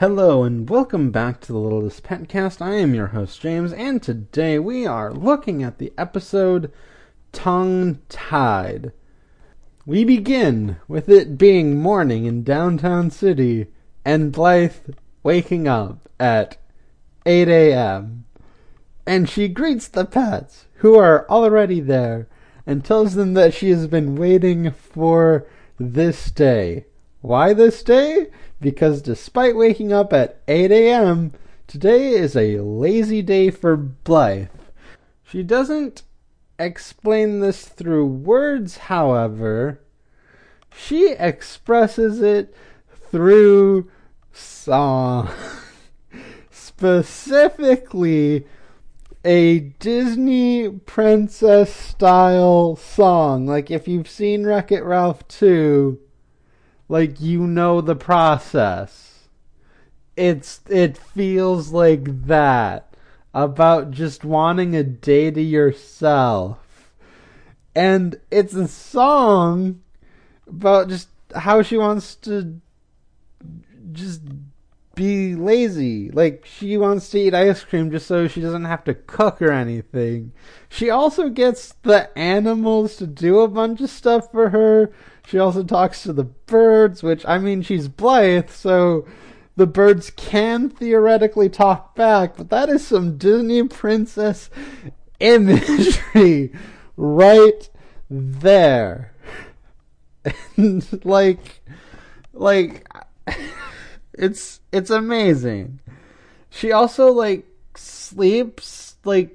Hello and welcome back to the Littlest Petcast. I am your host James, and today we are looking at the episode Tongue Tied. We begin with it being morning in downtown city and Blythe waking up at 8 a.m. And she greets the pets, who are already there, and tells them that she has been waiting for this day. Why this day? Because despite waking up at 8 a.m., today is a lazy day for Blythe. She doesn't explain this through words, however. She expresses it through song. Specifically, a Disney princess style song. Like if you've seen Wreck It Ralph 2, like you know the process. It's it feels like that about just wanting a day to yourself. And it's a song about just how she wants to just be lazy. Like she wants to eat ice cream just so she doesn't have to cook or anything. She also gets the animals to do a bunch of stuff for her. She also talks to the birds, which I mean she's Blythe, so the birds can theoretically talk back, but that is some Disney princess imagery right there. And like like it's it's amazing. She also like sleeps like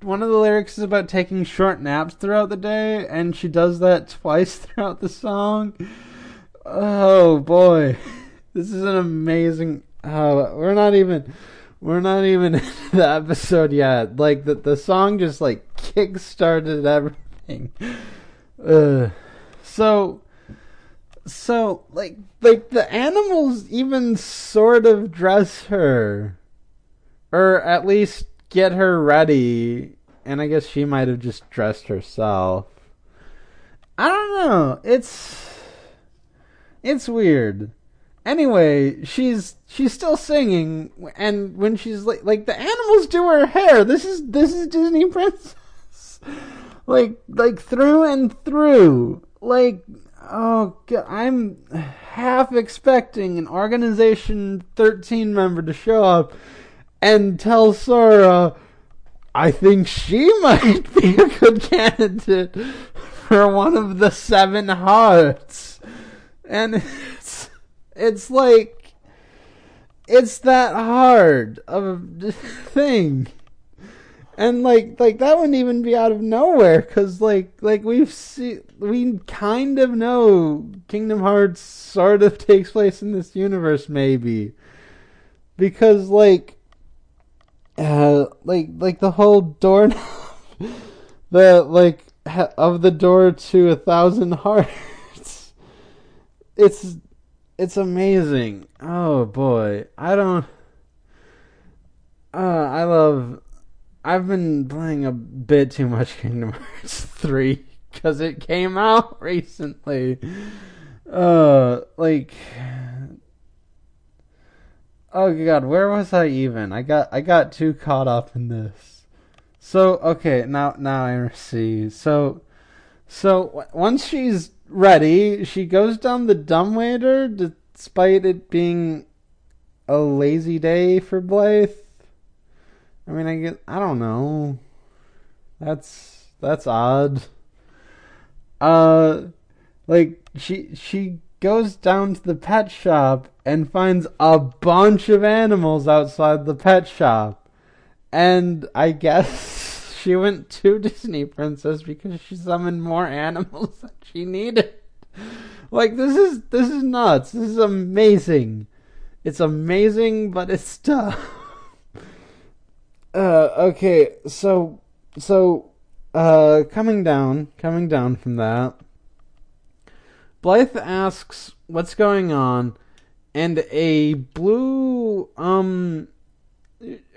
one of the lyrics is about taking short naps throughout the day and she does that twice throughout the song. Oh boy. This is an amazing oh we're not even we're not even in the episode yet. Like the the song just like kick started everything. Uh, so so like like the animals even sort of dress her. Or at least get her ready. And i guess she might have just dressed herself. I don't know. It's it's weird. Anyway she's she's still singing. And when she's like like the animals do her hair. This is this is disney princess. Like like through and through. Like oh god i'm half expecting an organization 13 member to show up and tell sora i think she might be a good candidate for one of the seven hearts. And it's it's like it's that hard of a thing and like like that wouldn't even be out of nowhere because like like we've seen we kind of know kingdom hearts sort of takes place in this universe maybe. Because like uh like like the whole door the like of the door to a thousand hearts. It's it's amazing. Oh boy. I don't uh i love I've been playing a bit too much Kingdom Hearts 3 because it came out recently. Uh, like, oh god, where was I even? I got I got too caught up in this. So okay, now now I see. So, so once she's ready, she goes down the dumbwaiter, despite it being a lazy day for Blythe I mean, I get. I don't know. That's that's odd. Uh, like she she goes down to the pet shop and finds a bunch of animals outside the pet shop, and I guess she went to Disney Princess because she summoned more animals than she needed. Like this is this is nuts. This is amazing. It's amazing, but it's tough. Uh, okay, so so uh, coming down, coming down from that, Blythe asks what's going on, and a blue um.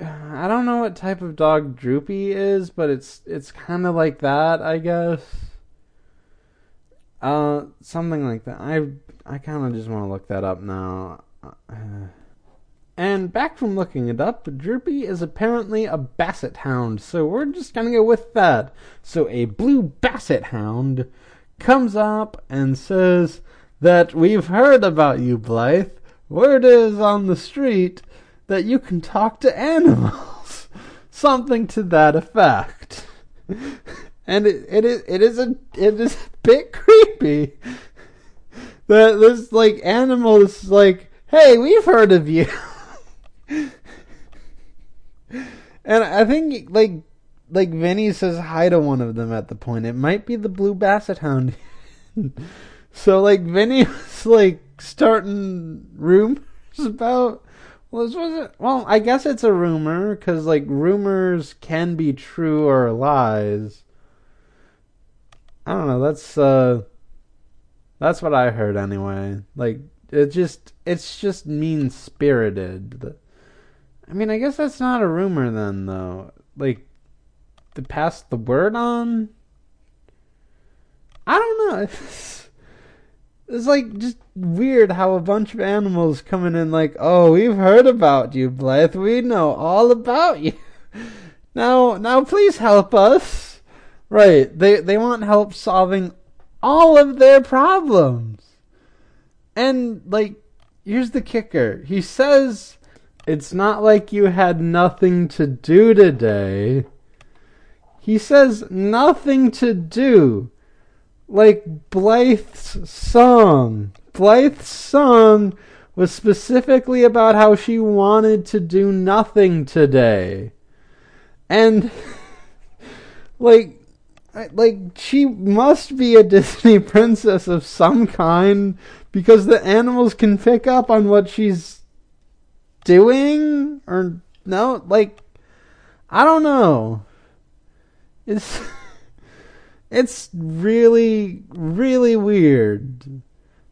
I don't know what type of dog Droopy is, but it's it's kind of like that, I guess. Uh, something like that. I I kind of just want to look that up now. Uh, And back from looking it up, Droopy is apparently a basset hound, so we're just gonna go with that. So a blue basset hound comes up and says that we've heard about you, Blythe. Word is on the street that you can talk to animals. Something to that effect. and it, it is it is a it is a bit creepy that this like animal is like, hey, we've heard of you. And I think like like Vinnie says hi to one of them at the point. It might be the blue basset hound. so like Vinnie was like starting rumors about well, this was well, I guess it's a rumor because like rumors can be true or lies. I don't know. That's uh, that's what I heard anyway. Like it just it's just mean spirited. I mean, I guess that's not a rumor then, though. Like, to pass the word on. I don't know. It's, like just weird how a bunch of animals coming in like, oh, we've heard about you, Blythe. We know all about you. Now, now, please help us. Right? They they want help solving all of their problems. And like, here's the kicker. He says it's not like you had nothing to do today. He says nothing to do. Like Blythe's song. Blythe's song was specifically about how she wanted to do nothing today. And like like she must be a Disney princess of some kind because the animals can pick up on what she's doing or no like I don't know. It's it's really really weird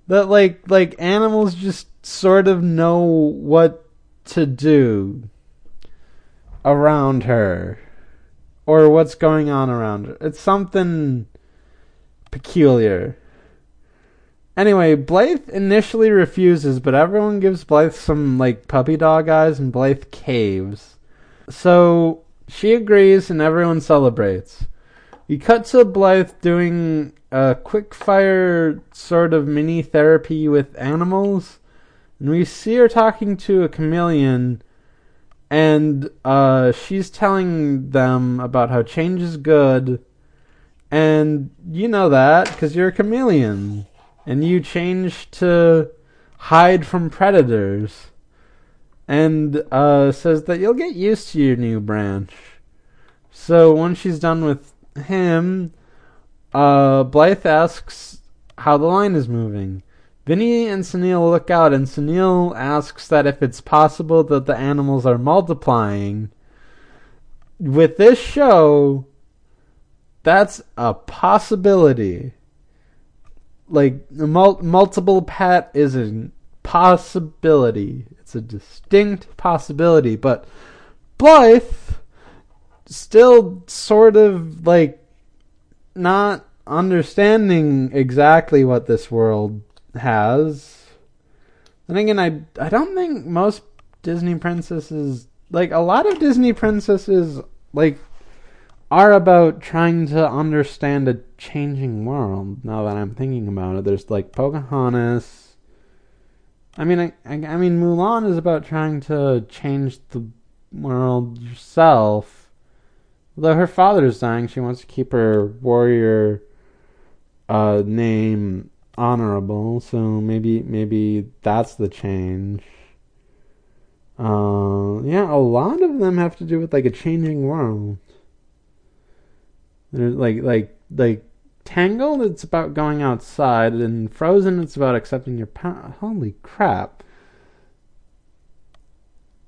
that like like animals just sort of know what to do around her or what's going on around her. It's something peculiar. Anyway, Blythe initially refuses, but everyone gives Blythe some like puppy dog eyes and Blythe caves. So she agrees and everyone celebrates. We cut to Blythe doing a quick fire sort of mini therapy with animals. And we see her talking to a chameleon and uh, she's telling them about how change is good. And you know that because you're a chameleon and you change to hide from predators. And uh, says that you'll get used to your new branch. So once she's done with him, uh, Blythe asks how the line is moving. Vinnie and Sunil look out, and Sunil asks that if it's possible that the animals are multiplying. With this show, that's a possibility like mul- multiple pat is a possibility. It's a distinct possibility, but Blythe still sort of like not understanding exactly what this world has. And again, I I don't think most Disney princesses like a lot of Disney princesses like are about trying to understand a changing world. Now that I'm thinking about it, there's like Pocahontas. I mean, I, I, I mean, Mulan is about trying to change the world yourself. Although her father's dying, she wants to keep her warrior uh, name honorable. So maybe maybe that's the change. Uh, yeah, a lot of them have to do with like a changing world. Like like like Tangled, it's about going outside, and Frozen, it's about accepting your. Holy crap!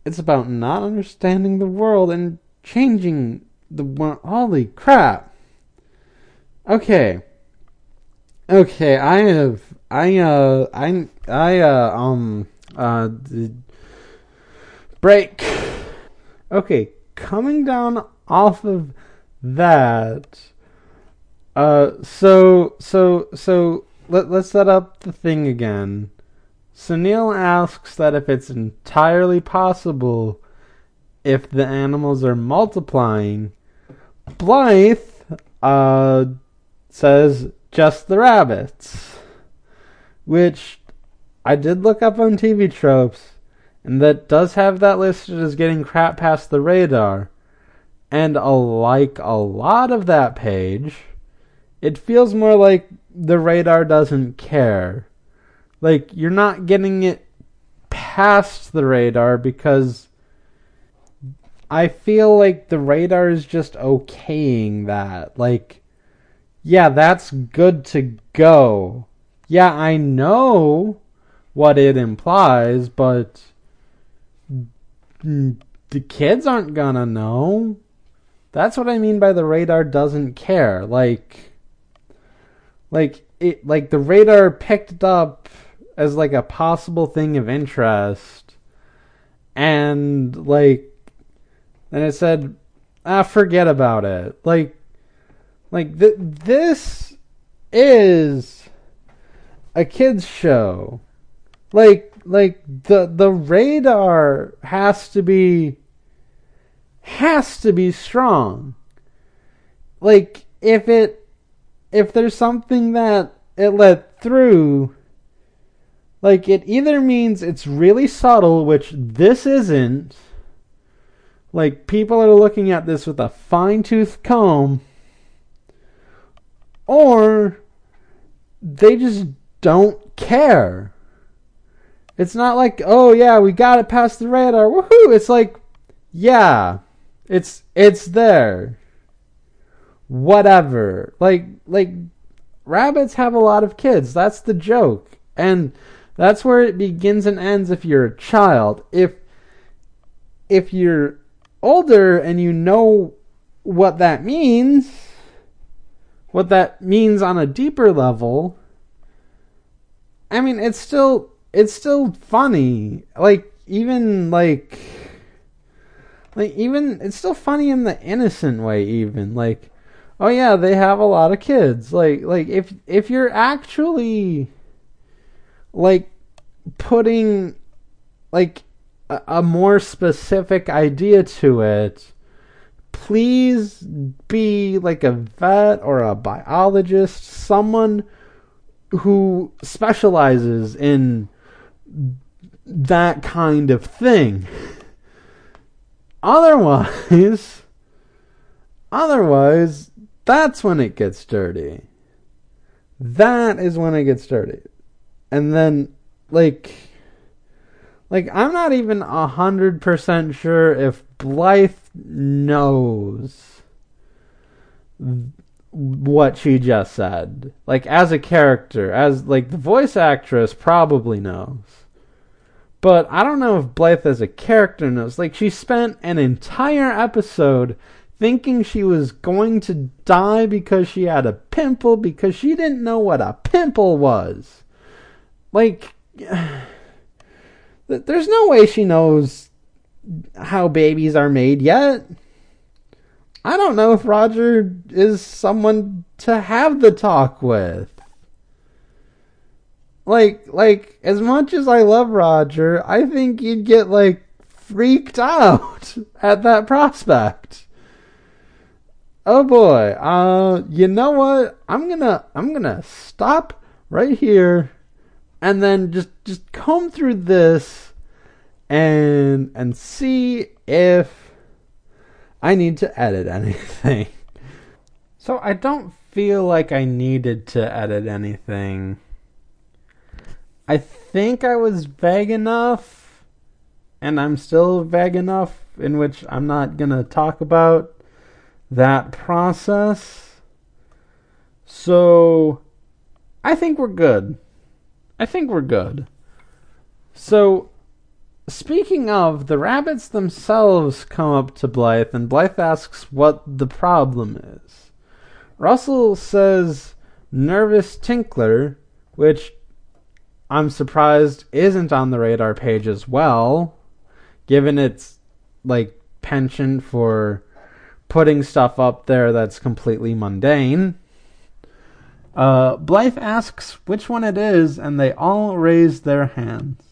It's about not understanding the world and changing the world. Holy crap! Okay. Okay, I have I uh I I uh um uh break. Okay, coming down off of that. Uh, so so so let let's set up the thing again. Sunil asks that if it's entirely possible if the animals are multiplying, Blythe uh, says just the rabbits, which I did look up on TV tropes, and that does have that listed as getting crap past the radar. And uh, like a lot of that page, it feels more like the radar doesn't care. Like you're not getting it past the radar because I feel like the radar is just okaying that. Like, yeah, that's good to go. Yeah, I know what it implies, but the kids aren't gonna know. That's what I mean by the radar doesn't care. Like, like it, like the radar picked up as like a possible thing of interest, and like and it said, "Ah, forget about it." Like, like th- this is a kids show. Like, like the the radar has to be has to be strong. Like, if it if there's something that it let through like it either means it's really subtle which this isn't like people are looking at this with a fine tooth comb, or they just don't care. It's not like, oh yeah, we got it past the radar, woohoo! It's like, yeah, it's it's there. Whatever. Like like rabbits have a lot of kids. That's the joke. And that's where it begins and ends if you're a child. If if you're older and you know what that means, what that means on a deeper level, I mean, it's still it's still funny. Like even like like even it's still funny in the innocent way even like oh yeah they have a lot of kids like like if if you're actually like putting like a, a more specific idea to it, please be like a vet or a biologist, someone who specializes in that kind of thing. Otherwise, otherwise, that's when it gets dirty. That is when it gets dirty. And then, like, like, I'm not even a hundred percent sure if Blythe knows what she just said. Like, as a character, as, like, the voice actress probably knows. But I don't know if Blythe as a character knows. Like, she spent an entire episode thinking she was going to die because she had a pimple because she didn't know what a pimple was. Like. There's no way she knows how babies are made yet. I don't know if Roger is someone to have the talk with. Like, like, as much as I love Roger, I think you'd get, like, freaked out at that prospect. Oh boy, uh, you know what? I'm gonna, I'm gonna stop right here and then just just comb through this and and see if I need to edit anything. So I don't feel like I needed to edit anything. I think I was vague enough and I'm still vague enough in which I'm not going to talk about that process. So I think we're good. I think we're good. So, speaking of, the rabbits themselves come up to Blythe, and Blythe asks what the problem is. Russell says nervous tinkler, which I'm surprised isn't on the radar page as well, given its like penchant for putting stuff up there that's completely mundane. Uh, Blythe asks which one it is, and they all raise their hands.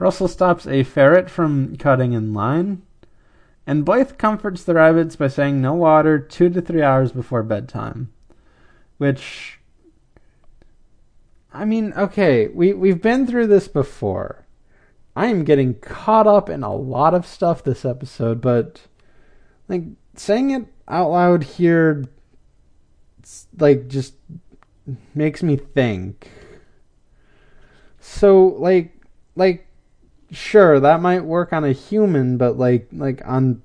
Russell stops a ferret from cutting in line, and Blythe comforts the rabbits by saying no water two to three hours before bedtime. Which, I mean, okay, we, we've been through this before. I am getting caught up in a lot of stuff this episode, but, like, saying it out loud here, like, just makes me think. So, like, like, sure that might work on a human but like like on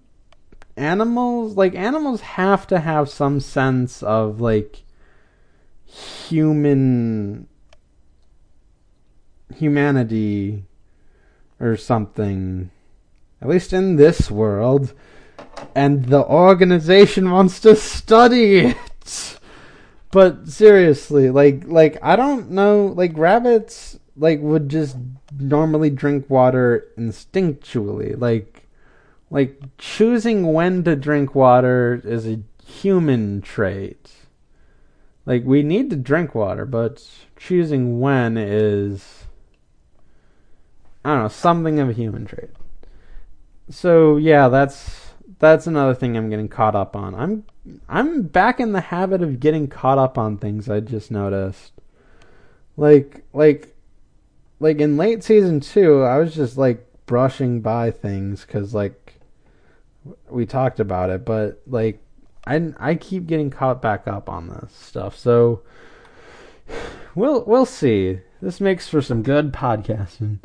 animals like animals have to have some sense of like human humanity or something at least in this world and the organization wants to study it but seriously like like i don't know like rabbits like would just normally drink water instinctually. Like like choosing when to drink water is a human trait. Like we need to drink water, but choosing when is I don't know, something of a human trait. So yeah, that's that's another thing I'm getting caught up on. I'm I'm back in the habit of getting caught up on things I just noticed. Like like like in late season two, I was just like brushing by things because like we talked about it, but like I I keep getting caught back up on this stuff. So we'll we'll see. This makes for some good podcasting.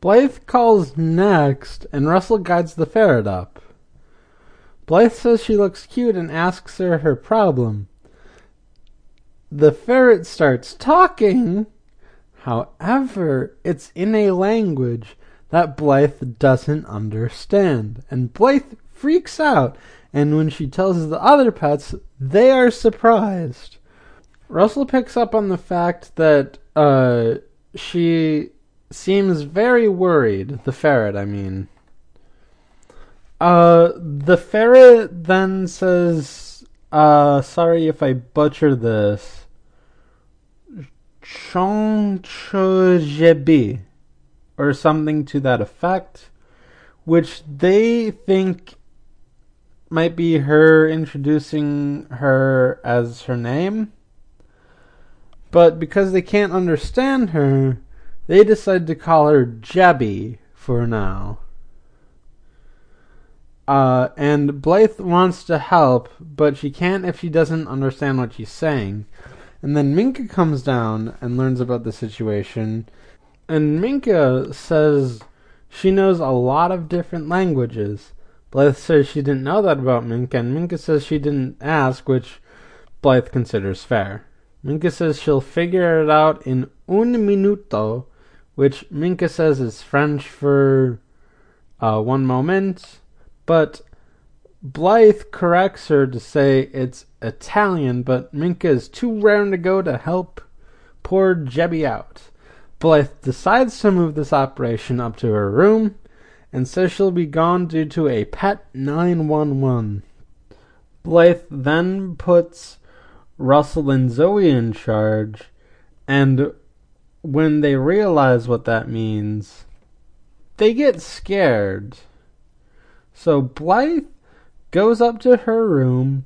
Blythe calls next, and Russell guides the ferret up. Blythe says she looks cute and asks her her problem. The ferret starts talking However, it's in a language that Blythe doesn't understand. And Blythe freaks out, and when she tells the other pets, they are surprised. Russell picks up on the fact that uh, she seems very worried, the ferret, I mean. Uh, the ferret then says, uh, sorry if I butcher this. Chonchojebi, or something to that effect, which they think might be her introducing her as her name. But because they can't understand her, they decide to call her Jebby for now. Uh, and Blythe wants to help, but she can't if she doesn't understand what she's saying. And then Minka comes down and learns about the situation. And Minka says she knows a lot of different languages. Blythe says she didn't know that about Minka, and Minka says she didn't ask, which Blythe considers fair. Minka says she'll figure it out in un minuto, which Minka says is French for uh, one moment, but Blythe corrects her to say it's Italian, but Minka is too raring to go to help poor Jebby out. Blythe decides to move this operation up to her room and says she'll be gone due to a pet 911. Blythe then puts Russell and Zoe in charge, and when they realize what that means, they get scared. So Blythe goes up to her room,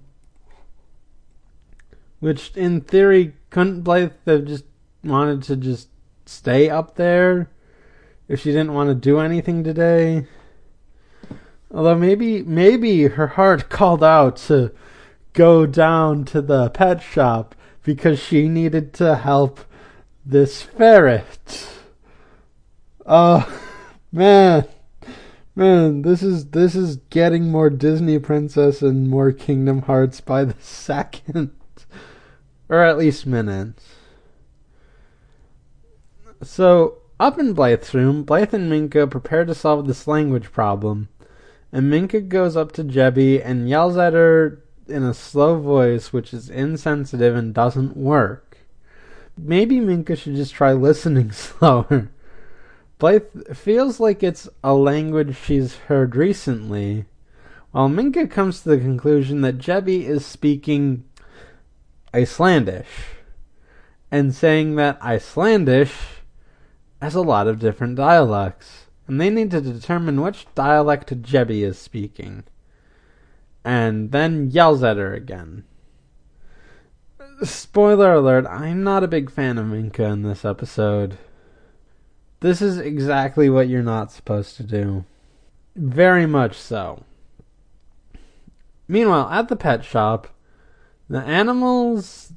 which in theory couldn't Blythe have just wanted to just stay up there if she didn't want to do anything today. Although maybe maybe her heart called out to go down to the pet shop because she needed to help this ferret. Oh man. Man, this is this is getting more Disney Princess and more Kingdom Hearts by the second, or at least minutes. So up in Blythe's room, Blythe and Minka prepare to solve this language problem, and Minka goes up to Jebby and yells at her in a slow voice, which is insensitive and doesn't work. Maybe Minka should just try listening slower. Blythe feels like it's a language she's heard recently, while Minka comes to the conclusion that Jebby is speaking Icelandish. and saying that Icelandic has a lot of different dialects, and they need to determine which dialect Jebby is speaking. And then yells at her again. Spoiler alert, I'm not a big fan of Minka in this episode. This is exactly what you're not supposed to do. Very much so. Meanwhile, at the pet shop, the animals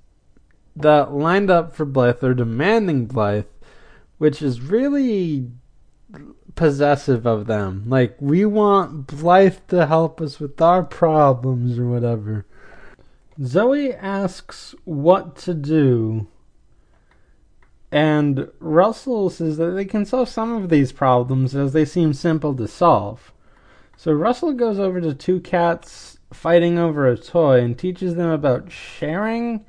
that lined up for Blythe are demanding Blythe, which is really possessive of them. Like, we want Blythe to help us with our problems or whatever. Zoe asks what to do, and Russell says that they can solve some of these problems as they seem simple to solve. So Russell goes over to two cats fighting over a toy and teaches them about sharing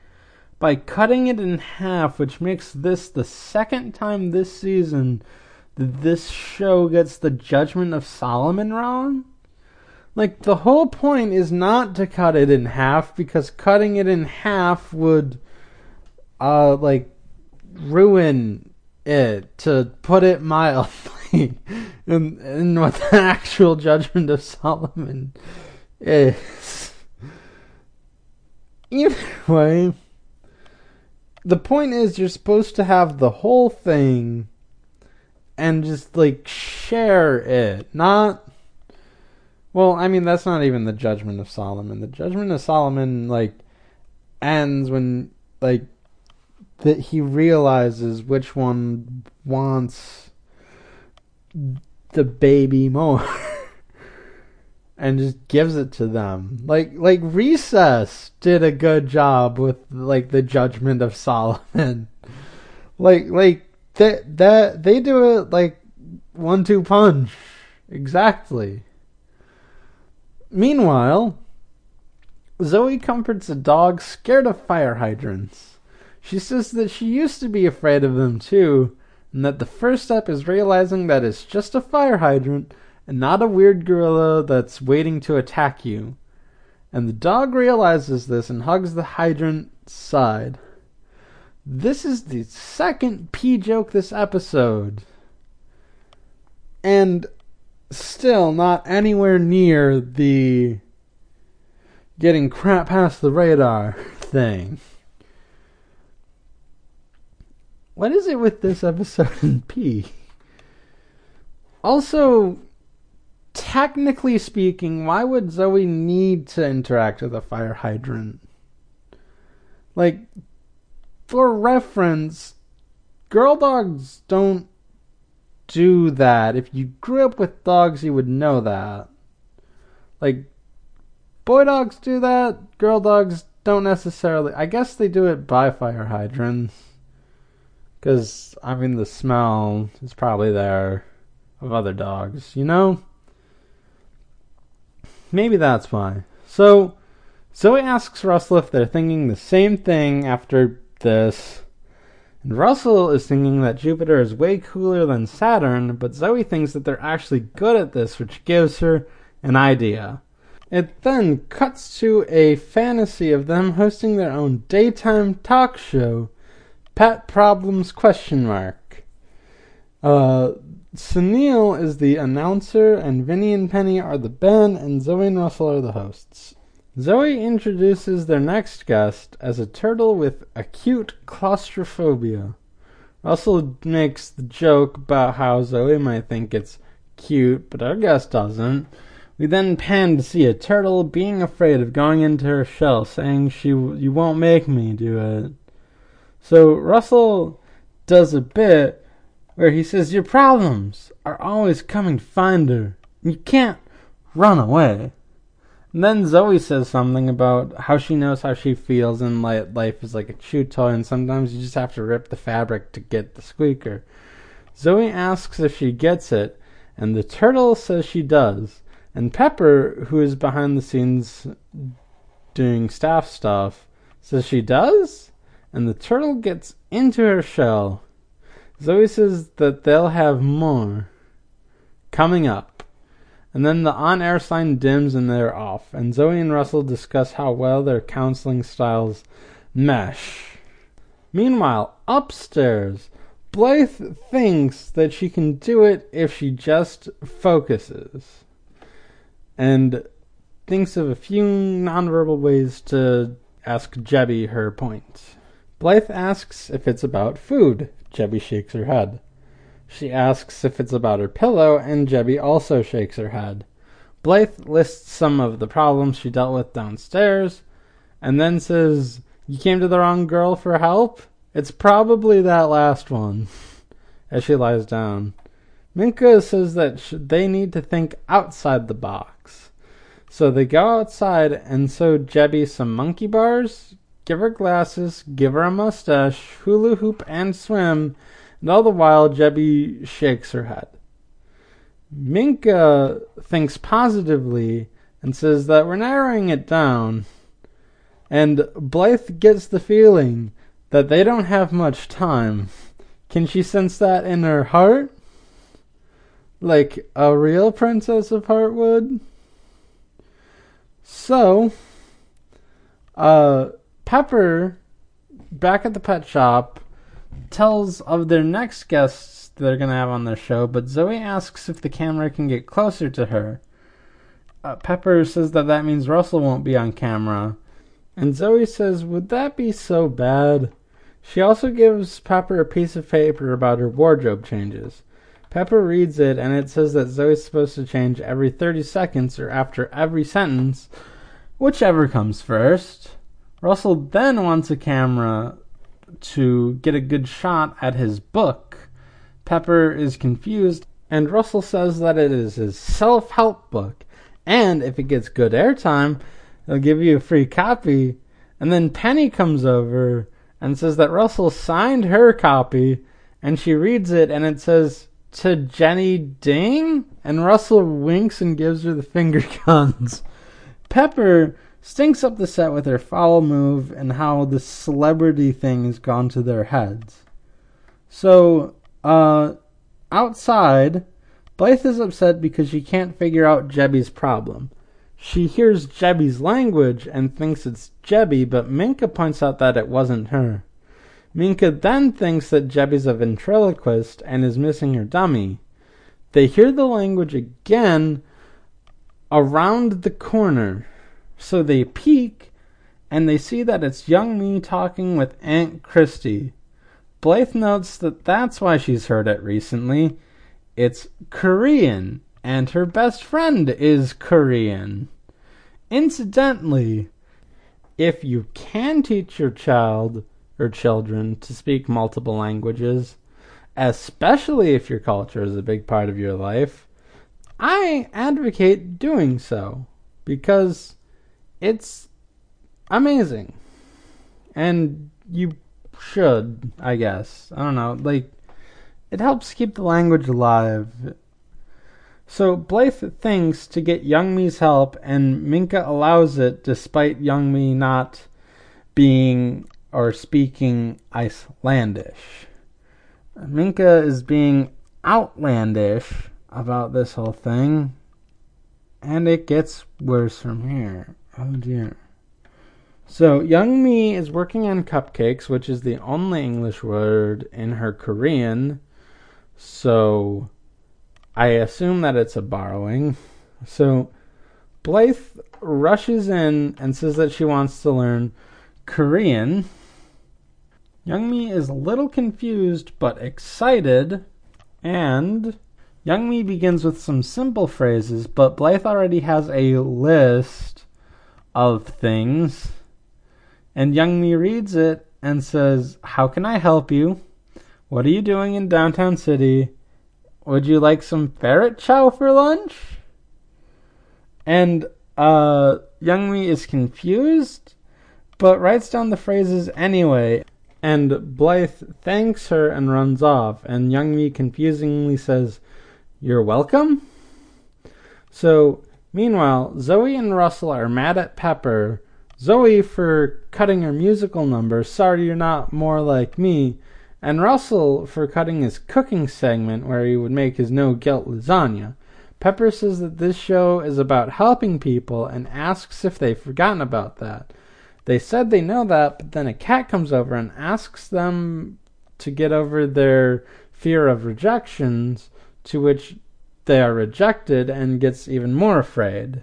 by cutting it in half, which makes this the second time this season that this show gets the judgment of Solomon wrong. Like the whole point is not to cut it in half because cutting it in half would uh like ruin it to put it mildly and, and what the actual judgment of Solomon is. Either way, the point is you're supposed to have the whole thing and just like share it, not well, I mean, that's not even the judgment of Solomon. The judgment of Solomon, like, ends when, like, that he realizes which one wants the baby more. and just gives it to them. Like like Recess did a good job with like the judgment of Solomon. like like that that they do it like one two punch. Exactly. Meanwhile, Zoe comforts a dog scared of fire hydrants. She says that she used to be afraid of them too, and that the first step is realizing that it's just a fire hydrant and not a weird gorilla that's waiting to attack you. And the dog realizes this and hugs the hydrant side. This is the second P joke this episode. And still not anywhere near the getting crap past the radar thing. What is it with this episode in P? Also, technically speaking, why would Zoe need to interact with a fire hydrant? Like, for reference, girl dogs don't do that. If you grew up with dogs, you would know that. Like, boy dogs do that, girl dogs don't necessarily. I guess they do it by fire hydrants. Because, I mean, the smell is probably there of other dogs, you know? Maybe that's why. So, Zoe asks Russell if they're thinking the same thing after this. And Russell is thinking that Jupiter is way cooler than Saturn, but Zoe thinks that they're actually good at this, which gives her an idea. It then cuts to a fantasy of them hosting their own daytime talk show, Pet Problems question mark. Uh, Sunil is the announcer, and Vinnie and Penny are the band, and Zoe and Russell are the hosts. Zoe introduces their next guest as a turtle with acute claustrophobia. Russell makes the joke about how Zoe might think it's cute, but our guest doesn't. We then pan to see a turtle being afraid of going into her shell, saying she you won't make me do it. So Russell does a bit where he says your problems are always coming to find her. You can't run away. And then Zoe says something about how she knows how she feels and life is like a chew toy and sometimes you just have to rip the fabric to get the squeaker. Zoe asks if she gets it, and the turtle says she does. And Pepper, who is behind the scenes doing staff stuff, says she does? And the turtle gets into her shell. Zoe says that they'll have more coming up. And then the on air sign dims and they're off. And Zoe and Russell discuss how well their counseling styles mesh. Meanwhile, upstairs. Blythe thinks that she can do it if she just focuses. And thinks of a few nonverbal ways to ask Jebby her point. Blythe asks if it's about food. Jebby shakes her head. She asks if it's about her pillow, and Jebby also shakes her head. Blythe lists some of the problems she dealt with downstairs, and then says, You came to the wrong girl for help? It's probably that last one, as she lies down. Minka says that they need to think outside the box. So they go outside and sew Jebby some monkey bars, give her glasses, give her a mustache, hula hoop, and swim, and all the while Jebby shakes her head. Minka thinks positively and says that we're narrowing it down. And Blythe gets the feeling that they don't have much time. Can she sense that in her heart? Like a real princess of heart would? So, uh, Pepper, back at the pet shop, tells of their next guests they're going to have on their show, but Zoe asks if the camera can get closer to her. Uh, Pepper says that that means Russell won't be on camera. And Zoe says, Would that be so bad? She also gives Pepper a piece of paper about her wardrobe changes. Pepper reads it, and it says that Zoe's supposed to change every 30 seconds or after every sentence, whichever comes first. Russell then wants a camera to get a good shot at his book, Pepper is confused, and Russell says that it is his self help book, and if it gets good airtime, they'll give you a free copy. And then Penny comes over and says that Russell signed her copy, and she reads it, and it says, To Jenny Ding? And Russell winks and gives her the finger guns. Pepper stinks up the set with her foul move and how the celebrity thing has gone to their heads. So uh, outside, Blythe is upset because she can't figure out Jebby's problem. She hears Jebby's language and thinks it's Jebby, but Minka points out that it wasn't her. Minka then thinks that Jebby's a ventriloquist and is missing her dummy. They hear the language again around the corner. So they peek and they see that it's Youngmi talking with Aunt Christie. Blythe notes that that's why she's heard it recently. It's Korean, and her best friend is Korean. Incidentally, if you can teach your child or children to speak multiple languages, especially if your culture is a big part of your life, I advocate doing so because it's amazing. And you should, I guess. I don't know. Like, it helps keep the language alive. So Blythe thinks to get Young Youngmi's help, and Minka allows it despite Young Youngmi not being or speaking Icelandish. Minka is being outlandish about this whole thing, and it gets worse from here. Oh dear. So, Young Youngmi is working on cupcakes, which is the only English word in her Korean. So, I assume that it's a borrowing. So, Blythe rushes in and says that she wants to learn Korean. Youngmi is a little confused but excited, and Youngmi begins with some simple phrases, but Blythe already has a list of things and Youngmi reads it and says, How can I help you? What are you doing in downtown city? Would you like some ferret chow for lunch? And uh, Youngmi is confused, but writes down the phrases anyway. And Blythe thanks her and runs off. And Youngmi confusingly says, You're welcome? So, meanwhile, Zoe and Russell are mad at Pepper Zoe for cutting her musical number, Sorry You're Not More Like Me, and Russell for cutting his cooking segment where he would make his no guilt lasagna. Pepper says that this show is about helping people and asks if they've forgotten about that. They said they know that, but then a cat comes over and asks them to get over their fear of rejections, to which they are rejected and gets even more afraid.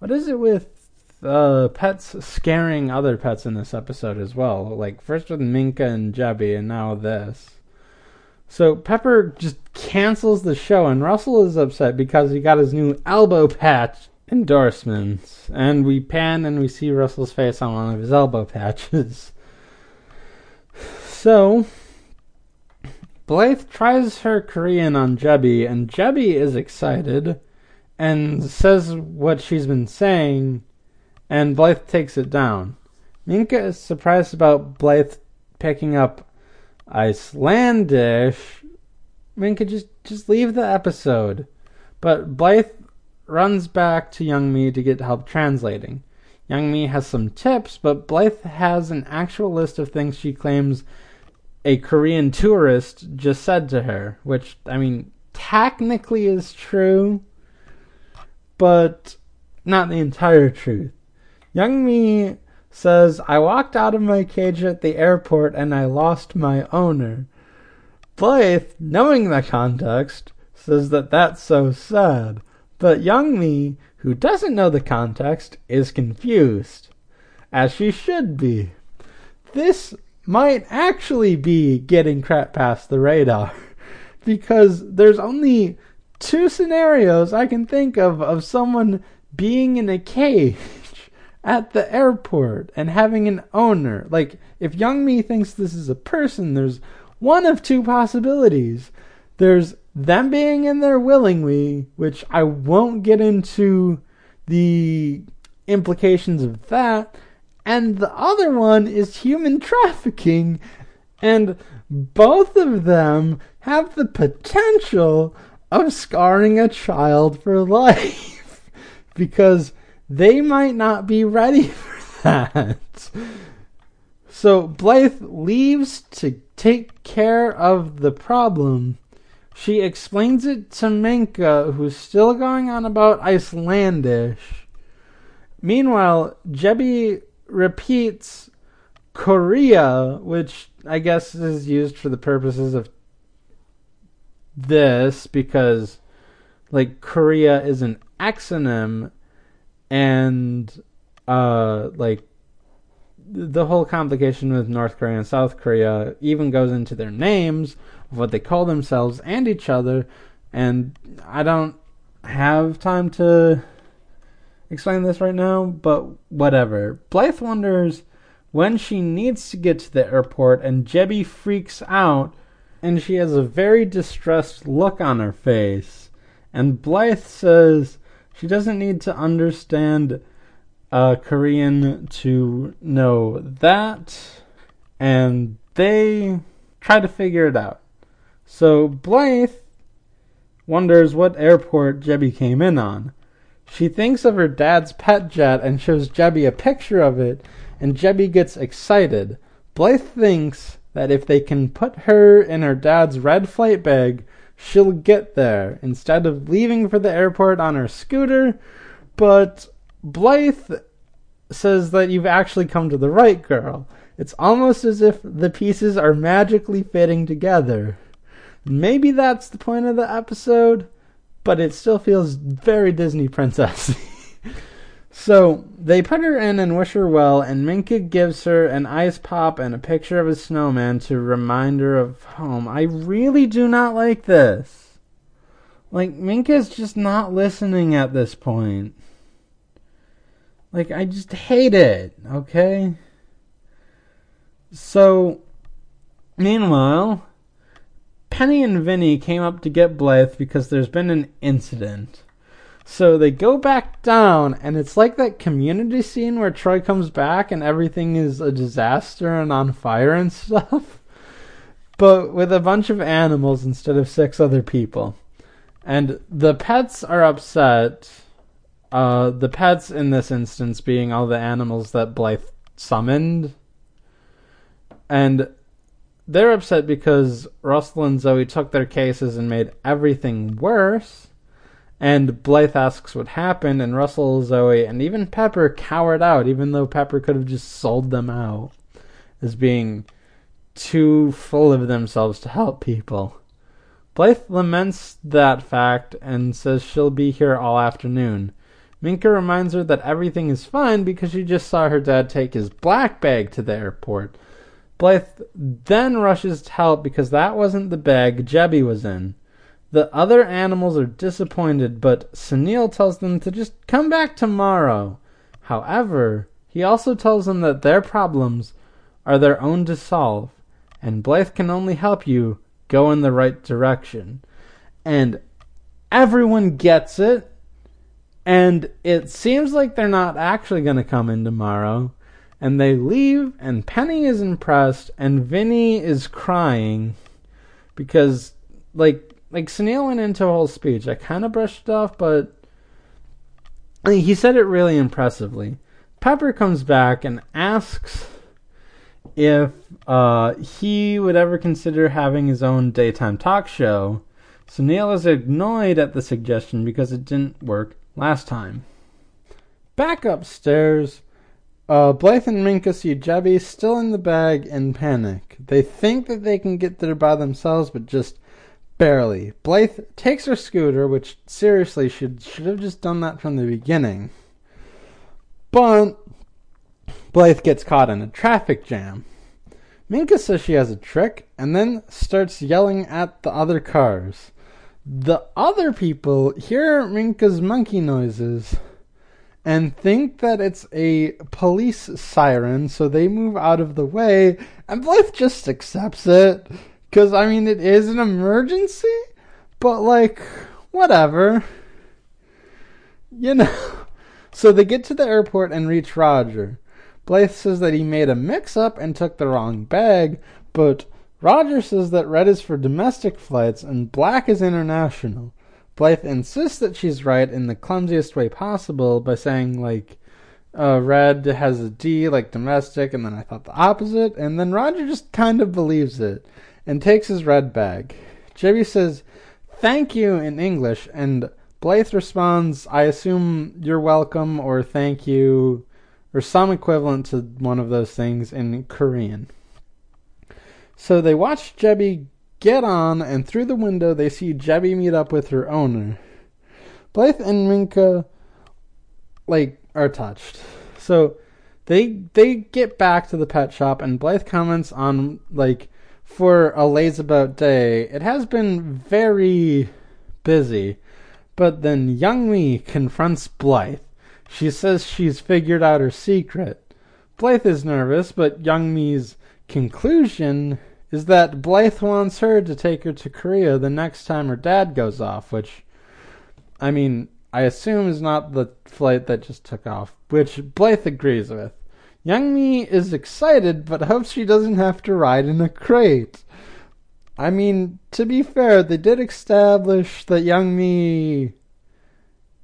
What is it with uh, pets scaring other pets in this episode as well? Like first with Minka and Jebby, and now this. So Pepper just cancels the show, and Russell is upset because he got his new elbow patch endorsements. And we pan and we see Russell's face on one of his elbow patches. So Blythe tries her Korean on Jebby, and Jebby is excited and says what she's been saying, and Blythe takes it down. Minka is surprised about Blythe picking up Icelandish. Minka just just leave the episode. But Blythe runs back to Youngmi to get help translating. Youngmi has some tips, but Blythe has an actual list of things she claims a Korean tourist just said to her, which, I mean, technically is true, but not the entire truth. Youngmi says, I walked out of my cage at the airport and I lost my owner. Blythe, knowing the context, says that that's so sad. But Youngmi, who doesn't know the context, is confused. As she should be. This might actually be getting crap past the radar. because there's only two scenarios I can think of of someone being in a cage at the airport and having an owner. Like, if Youngmi thinks this is a person, there's one of two possibilities. There's them being in there willingly, which I won't get into the implications of that, and the other one is human trafficking, and both of them have the potential of scarring a child for life because they might not be ready for that. So Blythe leaves to take care of the problem. She explains it to Minka, who's still going on about Icelandish. Meanwhile, Jebby repeats Korea, which I guess is used for the purposes of this because like Korea is an exonym and uh like the whole complication with North Korea and South Korea even goes into their names what they call themselves and each other and I don't have time to explain this right now, but whatever. Blythe wonders when she needs to get to the airport, and Jebby freaks out, and she has a very distressed look on her face. And Blythe says she doesn't need to understand uh, Korean to know that, and they try to figure it out. So Blythe wonders what airport Jebby came in on. She thinks of her dad's pet jet and shows Jebby a picture of it, and Jebby gets excited. Blythe thinks that if they can put her in her dad's red flight bag, she'll get there instead of leaving for the airport on her scooter. But Blythe says that you've actually come to the right girl. It's almost as if the pieces are magically fitting together. Maybe that's the point of the episode but it still feels very Disney princess. so they put her in and wish her well, and Minka gives her an ice pop and a picture of a snowman to remind her of home. I really do not like this. Like, Minka's just not listening at this point. Like, I just hate it, okay? So, meanwhile, Penny and Vinnie came up to get Blythe because there's been an incident. So they go back down, and it's like that community scene where Troy comes back and everything is a disaster and on fire and stuff. But with a bunch of animals instead of six other people. And the pets are upset. Uh, the pets in this instance being all the animals that Blythe summoned. And they're upset because Russell and Zoe took their cases and made everything worse. And Blythe asks what happened, and Russell, Zoe, and even Pepper cowered out, even though Pepper could have just sold them out as being too full of themselves to help people. Blythe laments that fact and says she'll be here all afternoon. Minka reminds her that everything is fine because she just saw her dad take his black bag to the airport. Blythe then rushes to help because that wasn't the bag Jebby was in. The other animals are disappointed, but Sunil tells them to just come back tomorrow. However, he also tells them that their problems are their own to solve, and Blythe can only help you go in the right direction. And everyone gets it, and it seems like they're not actually going to come in tomorrow. And they leave, and Penny is impressed, and Vinnie is crying because, like, like Sunil went into a whole speech. I kind of brushed it off, but he said it really impressively. Pepper comes back and asks if uh, he would ever consider having his own daytime talk show. Sunil is annoyed at the suggestion because it didn't work last time. Back upstairs, uh, Blythe and Minka see Jebby still in the bag and panic. They think that they can get there by themselves, but just barely. Blythe takes her scooter, which seriously should should have just done that from the beginning. But Blythe gets caught in a traffic jam. Minka says she has a trick and then starts yelling at the other cars. The other people hear Minka's monkey noises and think that it's a police siren, so they move out of the way, and Blythe just accepts it. Because, I mean, it is an emergency, but, like, whatever. You know. So they get to the airport and reach Roger. Blythe says that he made a mix up and took the wrong bag, but Roger says that red is for domestic flights and black is international. Blythe insists that she's right in the clumsiest way possible by saying, like, uh, red has a D like domestic, and then I thought the opposite, and then Roger just kind of believes it and takes his red bag. Jebby says, thank you in English, and Blythe responds, I assume you're welcome or thank you or some equivalent to one of those things in Korean. So they watch Jebby get on, and through the window they see Jebby meet up with her owner. Blythe and Minka, like, are touched. So they they get back to the pet shop, and Blythe comments on like for a lazabout day. It has been very busy, but then Youngmi confronts Blythe. She says she's figured out her secret. Blythe is nervous, but Youngmi's conclusion is that Blythe wants her to take her to Korea the next time her dad goes off, which, I mean, I assume is not the flight that just took off, which Blythe agrees with. Young Youngmi is excited, but hopes she doesn't have to ride in a crate. I mean, to be fair, they did establish that Young Youngmi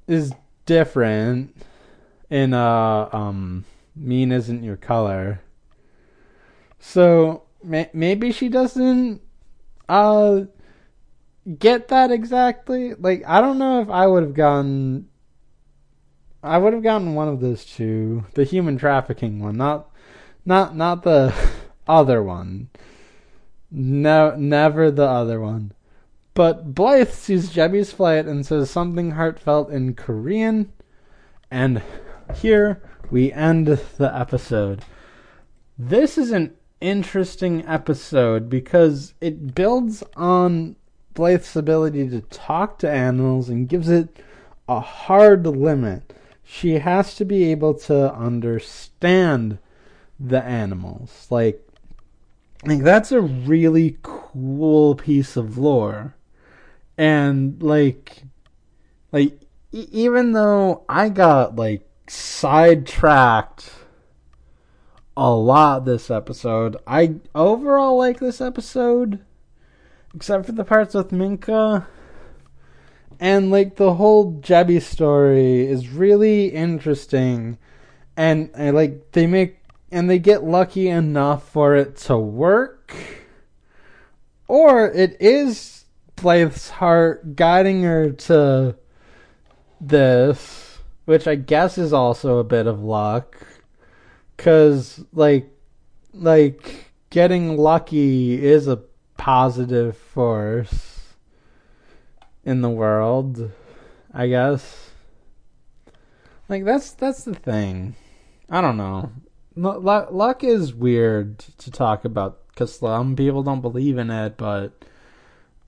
is different in uh um mean isn't your color. So maybe she doesn't uh get that exactly. Like I don't know if I would have gotten I would have gotten one of those two, the human trafficking one, not not not the other one. No, never the other one. But Blythe sees Jebby's flight and says something heartfelt in Korean, and here we end the episode. This is an interesting episode because it builds on Blythe's ability to talk to animals and gives it a hard limit. She has to be able to understand the animals. Like, like that's a really cool piece of lore. And like like e- even though I got like sidetracked a lot this episode. I overall like this episode, except for the parts with Minka. And like the whole Jebby story is really interesting, and, and like they make and they get lucky enough for it to work, or it is Blythe's heart guiding her to this, which I guess is also a bit of luck Cause like like getting lucky is a positive force in the world, I guess. Like that's that's the thing. I don't know. Luck, luck is weird to talk about because some people don't believe in it, but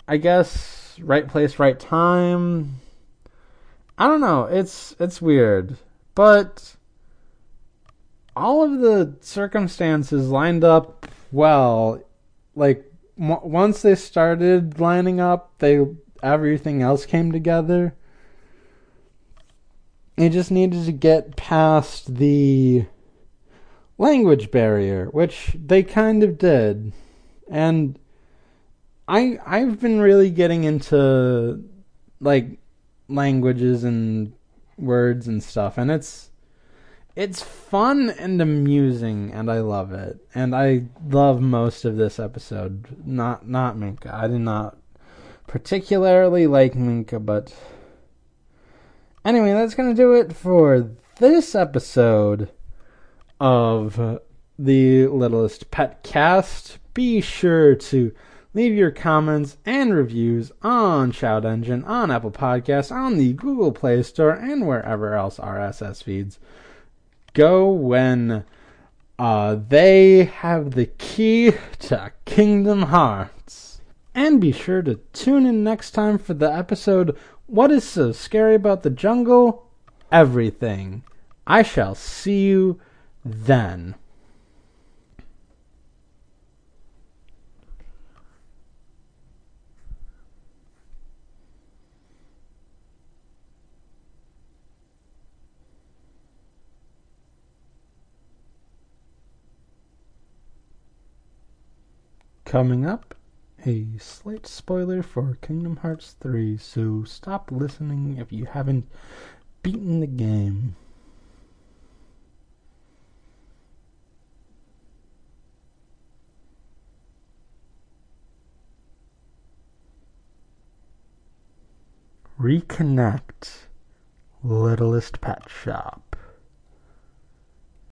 I guess right place, right time. I don't know. It's it's weird, but all of the circumstances lined up well. Like once they started lining up, they everything else came together. They just needed to get past the language barrier, which they kind of did. And I I've been really getting into like languages and words and stuff and it's it's fun and amusing and I love it. And I love most of this episode. Not not Minka. I did not particularly like Minka, but anyway, that's gonna do it for this episode of the Littlest Pet Cast. Be sure to leave your comments and reviews on Shout Engine, on Apple Podcasts, on the Google Play Store, and wherever else RSS feeds go when uh, they have the key to Kingdom Hearts. And be sure to tune in next time for the episode What is so scary about the jungle? Everything. I shall see you then. Coming up, a slight spoiler for Kingdom Hearts 3, so stop listening if you haven't beaten the game. Reconnect Littlest Pet Shop.